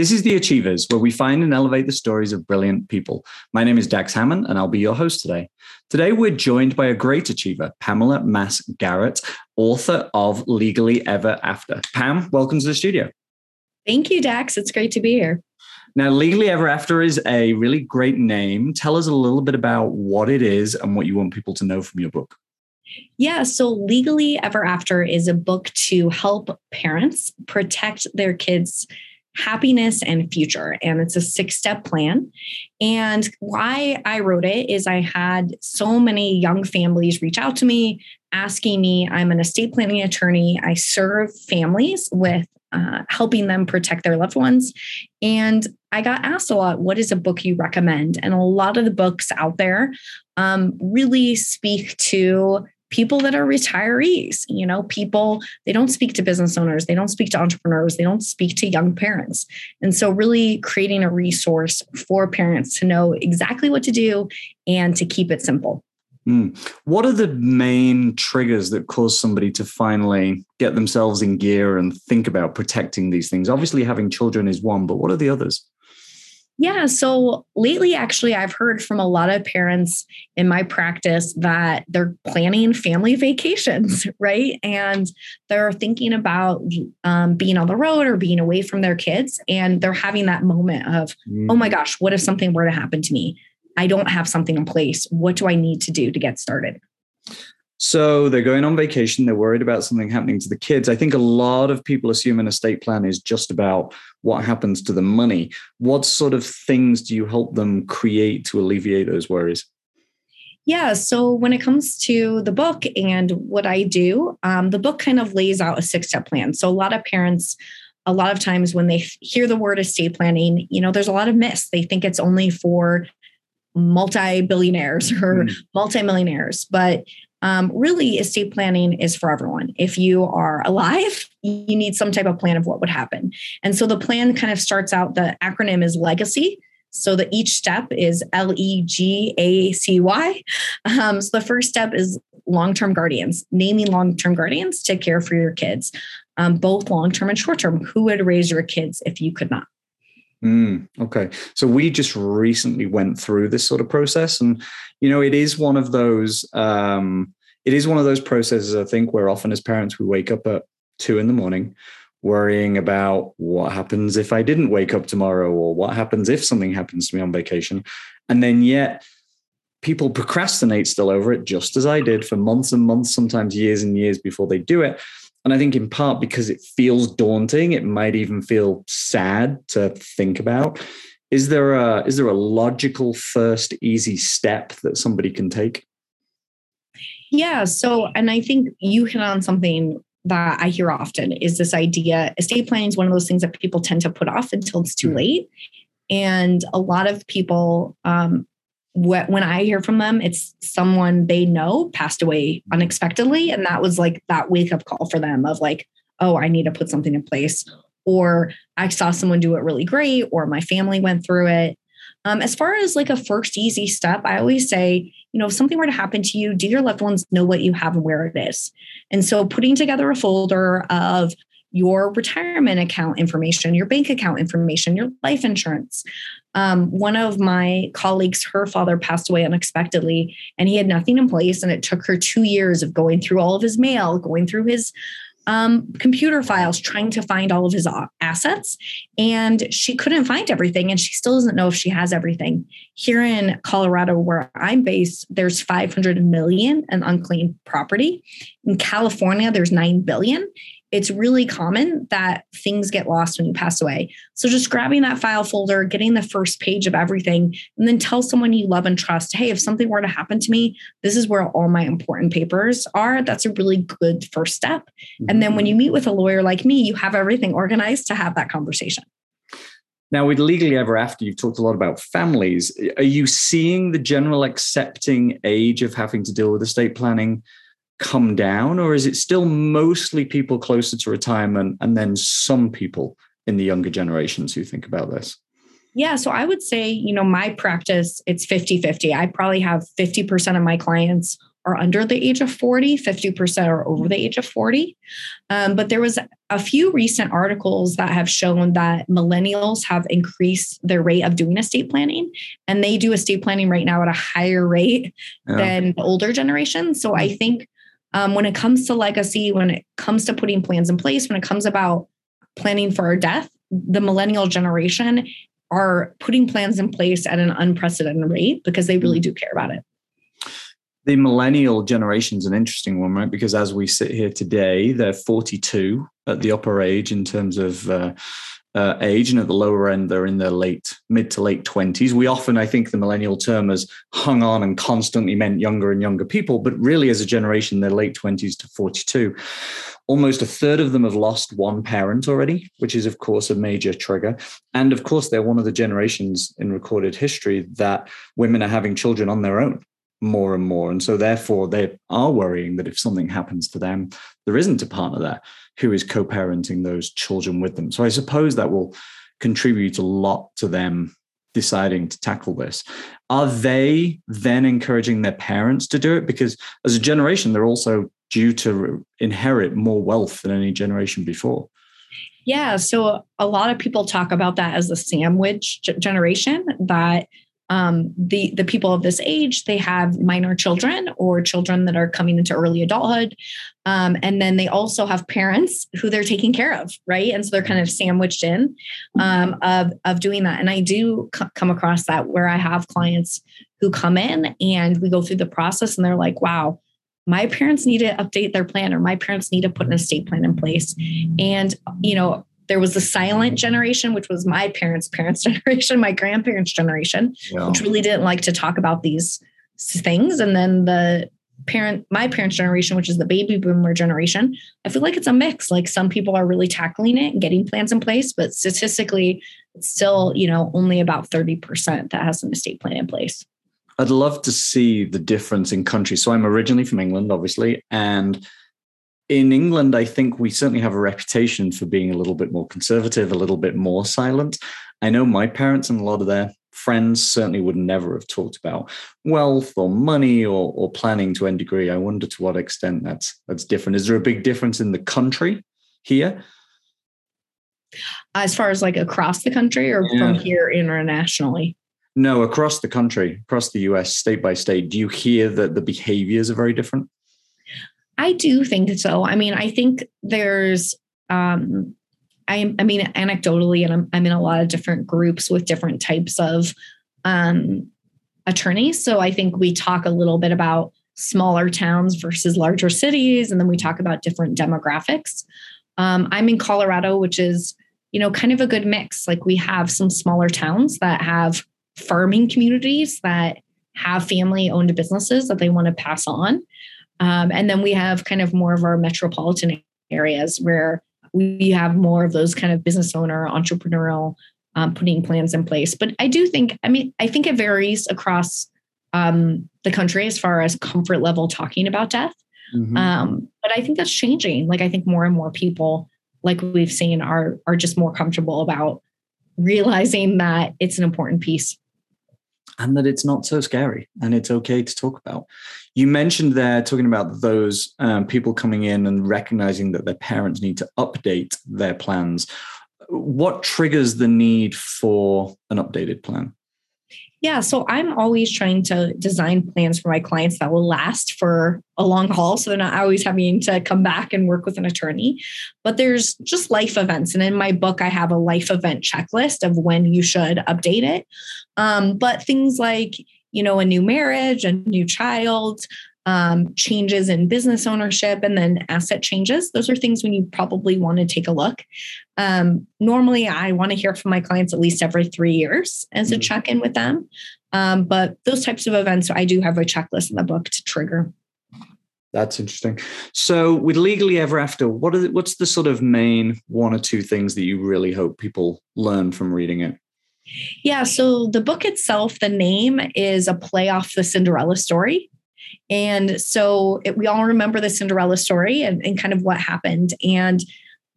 This is The Achievers, where we find and elevate the stories of brilliant people. My name is Dax Hammond, and I'll be your host today. Today, we're joined by a great achiever, Pamela Maass Garrett, author of Legally Ever After. Pam, welcome to the studio. Thank you, Dax. It's great to be here. Now, Legally Ever After is a really great name. Tell us a little bit about what it is and what you want people to know from your book. Yeah, so Legally Ever After is a book to help parents protect their kids' happiness and future. And it's a six step plan. And why I wrote it is I had so many young families reach out to me asking me, I'm an estate planning attorney, I serve families with uh, helping them protect their loved ones. And I got asked a lot, what is a book you recommend? And a lot of the books out there um, really speak to people that are retirees you know people they don't speak to business owners they don't speak to entrepreneurs they don't speak to young parents. And so really creating a resource for parents to know exactly what to do and to keep it simple. Mm. what are the main triggers that cause somebody to finally get themselves in gear and think about protecting these things? Obviously having children is one but what are the others yeah. So lately, actually, I've heard from a lot of parents in my practice that they're planning family vacations, right? And they're thinking about um, being on the road or being away from their kids. And they're having that moment of, oh my gosh, what if something were to happen to me? I don't have something in place. What do I need to do to get started? So they're going on vacation. They're worried about something happening to the kids. I think a lot of people assume an estate plan is just about what happens to the money. What sort of things do you help them create to alleviate those worries? Yeah. So when it comes to the book and what I do, um, the book kind of lays out a six step plan. So a lot of parents, a lot of times when they hear the word estate planning, you know, there's a lot of myths. They think it's only for multi billionaires or mm. multi-millionaires but um, really estate planning is for everyone. If you are alive you need some type of plan of what would happen. And so the plan kind of starts out the acronym is legacy. So that each step is l-e-g-a-c-y um, so the first step is long-term guardians. Naming long-term guardians to care for your kids. Um, both long-term and short-term. Who would raise your kids if you could not Mm, okay. So we just recently went through this sort of process. And, you know, it is one of those, um, it is one of those processes, I think, where often as parents, we wake up at two in the morning worrying about what happens if I didn't wake up tomorrow or what happens if something happens to me on vacation. And then yet, people procrastinate still over it, just as I did for months and months, sometimes years and years before they do it. And I think in part because it feels daunting, it might even feel sad to think about. Is there a is there a logical first easy step that somebody can take? Yeah. So, and I think you hit on something that I hear often is this idea estate planning is one of those things that people tend to put off until it's too mm-hmm. late. And a lot of people um, when I hear from them, it's someone they know passed away unexpectedly. And that was like that wake up call for them of like, oh, I need to put something in place. Or I saw someone do it really great, or my family went through it. Um, as far as like a first easy step, I always say, you know, if something were to happen to you, do your loved ones know what you have and where it is? And so putting together a folder of your retirement account information, your bank account information, your life insurance. Um, one of my colleagues, her father passed away unexpectedly, and he had nothing in place. And it took her two years of going through all of his mail, going through his um, computer files, trying to find all of his assets. And she couldn't find everything, and she still doesn't know if she has everything. Here in Colorado, where I'm based, there's 500 million in unclaimed property. In California, there's 9 billion it's really common that things get lost when you pass away. So just grabbing that file folder, getting the first page of everything, and then tell someone you love and trust, hey, if something were to happen to me, this is where all my important papers are. That's a really good first step. Mm-hmm. And then when you meet with a lawyer like me, you have everything organized to have that conversation. Now, with Legally Ever After, you've talked a lot about families. Are you seeing the general accepting age of having to deal with estate planning come down, or is it still mostly people closer to retirement and then some people in the younger generations who think about this? Yeah, so I would say, you know, my practice, it's 50 50. I probably have 50% of my clients are under the age of 40, 50% are over the age of 40. Um, but there was a few recent articles that have shown that millennials have increased their rate of doing estate planning. And they do estate planning right now at a higher rate yeah. than the older generation. So I think um, when it comes to legacy, when it comes to putting plans in place, when it comes about planning for our death, the millennial generation are putting plans in place at an unprecedented rate because they really do care about it the millennial generation is an interesting one, right? Because as we sit here today, they're 42 at the upper age in terms of uh, uh, age, and at the lower end, they're in their late, mid to late 20s. We often, I think, the millennial term has hung on and constantly meant younger and younger people, but really, as a generation, they're late 20s to 42. Almost a third of them have lost one parent already, which is, of course, a major trigger. And of course, they're one of the generations in recorded history that women are having children on their own more and more. And so, therefore, they are worrying that if something happens to them, there isn't a partner there who is co parenting those children with them. So, I suppose that will contribute a lot to them deciding to tackle this. Are they then encouraging their parents to do it? Because as a generation, they're also due to inherit more wealth than any generation before. Yeah. So a lot of people talk about that as the sandwich generation that um, the the people of this age they have minor children or children that are coming into early adulthood. Um, and then they also have parents who they're taking care of right? And so they're kind of sandwiched in um, of of doing that. And i do c- come across that where i have clients who come in and we go through the process and they're like wow my parents need to update their plan or my parents need to put an estate plan in place. And you know there was the silent generation, which was my parents' parents' generation, my grandparents' generation, which really didn't like to talk about these things. And then the parent, my parents' generation, which is the baby boomer generation, I feel like it's a mix. Like some people are really tackling it and getting plans in place, but statistically, it's still, you know, only about 30% that has an estate plan in place. I'd love to see the difference in countries. So I'm originally from England, obviously, and in England, I think we certainly have a reputation for being a little bit more conservative, a little bit more silent. I know my parents and a lot of their friends certainly would never have talked about wealth or money or, or planning to any degree. I wonder to what extent that's that's different. Is there a big difference in the country here? As far as like across the country or yeah. from here internationally? No, across the country, across the US, state by state. Do you hear that the behaviors are very different? I do think so. I mean, I think there's, um, I, I mean, anecdotally, and I'm, I'm in a lot of different groups with different types of um, attorneys. So I think we talk a little bit about smaller towns versus larger cities, and then we talk about different demographics. Um, I'm in Colorado, which is, you know, kind of a good mix. Like we have some smaller towns that have farming communities that have family owned businesses that they want to pass on. Um, and then we have kind of more of our metropolitan areas where we have more of those kind of business owner, entrepreneurial, um, putting plans in place. But I do think, I mean, I think it varies across um, the country as far as comfort level talking about death. Mm-hmm. Um, but I think that's changing. Like I think more and more people, like we've seen, are are just more comfortable about realizing that it's an important piece and that it's not so scary and it's okay to talk about. You mentioned there talking about those um, people coming in and recognizing that their parents need to update their plans. What triggers the need for an updated plan? Yeah, so I'm always trying to design plans for my clients that will last for a long haul. So they're not always having to come back and work with an attorney. But there's just life events. And in my book, I have a life event checklist of when you should update it. Um, but things like, you know, a new marriage, a new child, um, changes in business ownership and then asset changes. Those are things when you probably want to take a look. Um, normally, I want to hear from my clients at least every three years as a mm-hmm. check in with them. Um, but those types of events, I do have a checklist in the book to trigger. That's interesting. So, with Legally Ever After, what are the, what's the sort of main one or two things that you really hope people learn from reading it? Yeah, so the book itself, the name is a play off the Cinderella story. And so it, we all remember the Cinderella story and, and kind of what happened. And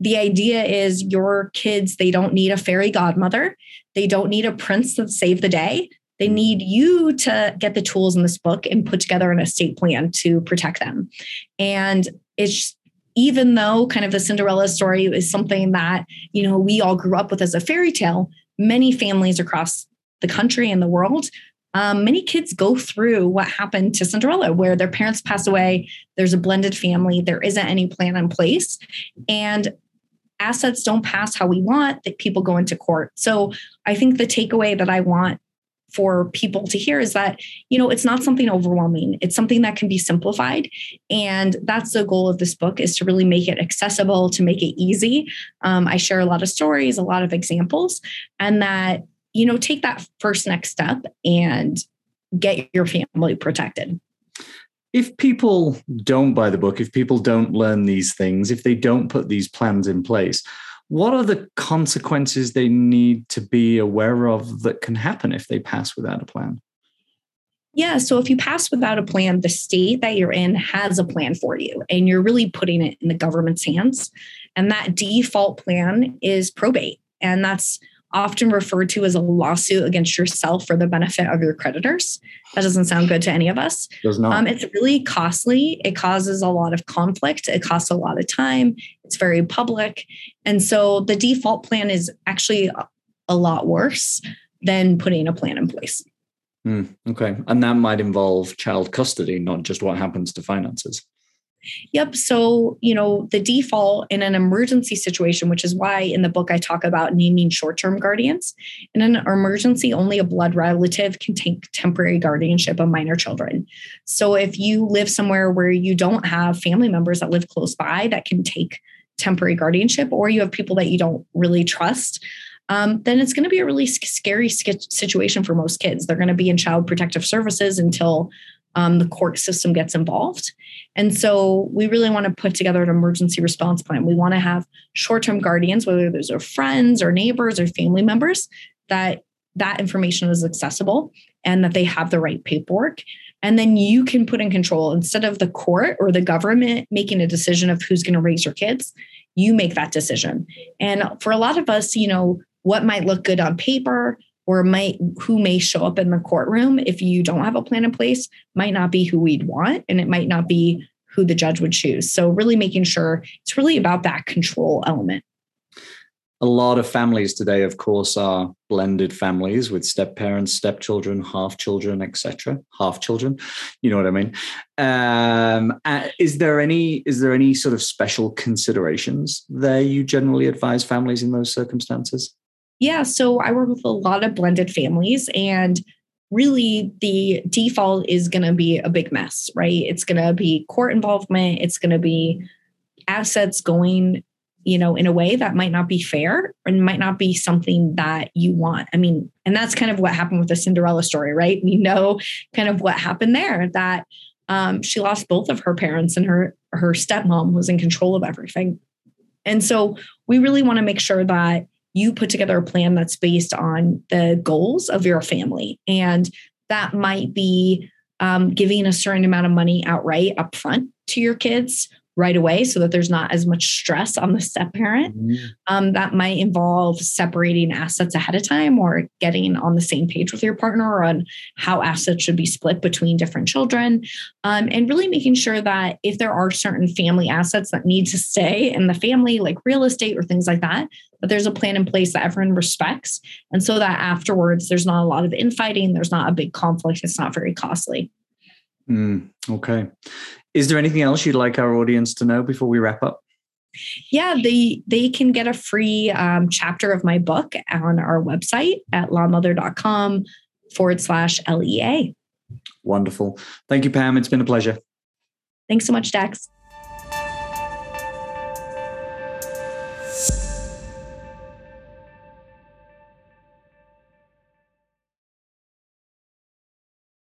the idea is your kids, they don't need a fairy godmother. They don't need a prince to save the day. They need you to get the tools in this book and put together an estate plan to protect them. And it's even though kind of the Cinderella story is something that, you know, we all grew up with as a fairy tale, many families across the country and the world um, many kids go through what happened to Cinderella, where their parents pass away, there's a blended family, there isn't any plan in place, and assets don't pass how we want, that people go into court. So I think the takeaway that I want for people to hear is that you know it's not something overwhelming it's something that can be simplified and that's the goal of this book is to really make it accessible to make it easy um, i share a lot of stories a lot of examples and that you know take that first next step and get your family protected if people don't buy the book if people don't learn these things if they don't put these plans in place what are the consequences they need to be aware of that can happen if they pass without a plan? Yeah. So if you pass without a plan, the state that you're in has a plan for you, and you're really putting it in the government's hands. And that default plan is probate. And that's often referred to as a lawsuit against yourself for the benefit of your creditors. That doesn't sound good to any of us. Does not. Um, it's really costly. It causes a lot of conflict. It costs a lot of time. It's very public. And so the default plan is actually a lot worse than putting a plan in place. Mm, okay. And that might involve child custody, not just what happens to finances. Yep. So, you know, the default in an emergency situation, which is why in the book I talk about naming short term guardians. In an emergency, only a blood relative can take temporary guardianship of minor children. So, if you live somewhere where you don't have family members that live close by that can take temporary guardianship, or you have people that you don't really trust, um, then it's going to be a really scary situation for most kids. They're going to be in child protective services until um, the court system gets involved. And so we really want to put together an emergency response plan. We want to have short term guardians, whether those are friends or neighbors or family members, that that information is accessible and that they have the right paperwork. And then you can put in control instead of the court or the government making a decision of who's going to raise your kids, you make that decision. And for a lot of us, you know, what might look good on paper or might who may show up in the courtroom if you don't have a plan in place might not be who we'd want and it might not be who the judge would choose. So really making sure it's really about that control element. A lot of families today of course are blended families with step parents stepchildren half children etc half children you know what i mean? Um, uh, is there any is there any sort of special considerations there you generally advise families in those circumstances yeah, so I work with a lot of blended families and really the default is going to be a big mess, right? It's going to be court involvement, it's going to be assets going, you know, in a way that might not be fair and might not be something that you want. I mean, and that's kind of what happened with the Cinderella story, right? We know kind of what happened there that um, she lost both of her parents and her her stepmom was in control of everything. And so we really want to make sure that you put together a plan that's based on the goals of your family. And that might be um, giving a certain amount of money outright upfront to your kids right away so that there's not as much stress on the step parent. Mm-hmm. Um, that might involve separating assets ahead of time or getting on the same page with your partner on how assets should be split between different children. Um, and really making sure that if there are certain family assets that need to stay in the family, like real estate or things like that, that there's a plan in place that everyone respects. And so that afterwards, there's not a lot of infighting, there's not a big conflict, it's not very costly. Mm, okay. Is there anything else you'd like our audience to know before we wrap up? Yeah, they they can get a free um, chapter of my book on our website at lawmother.com forward slash LEA. Wonderful. Thank you, Pam. It's been a pleasure. Thanks so much, Dax.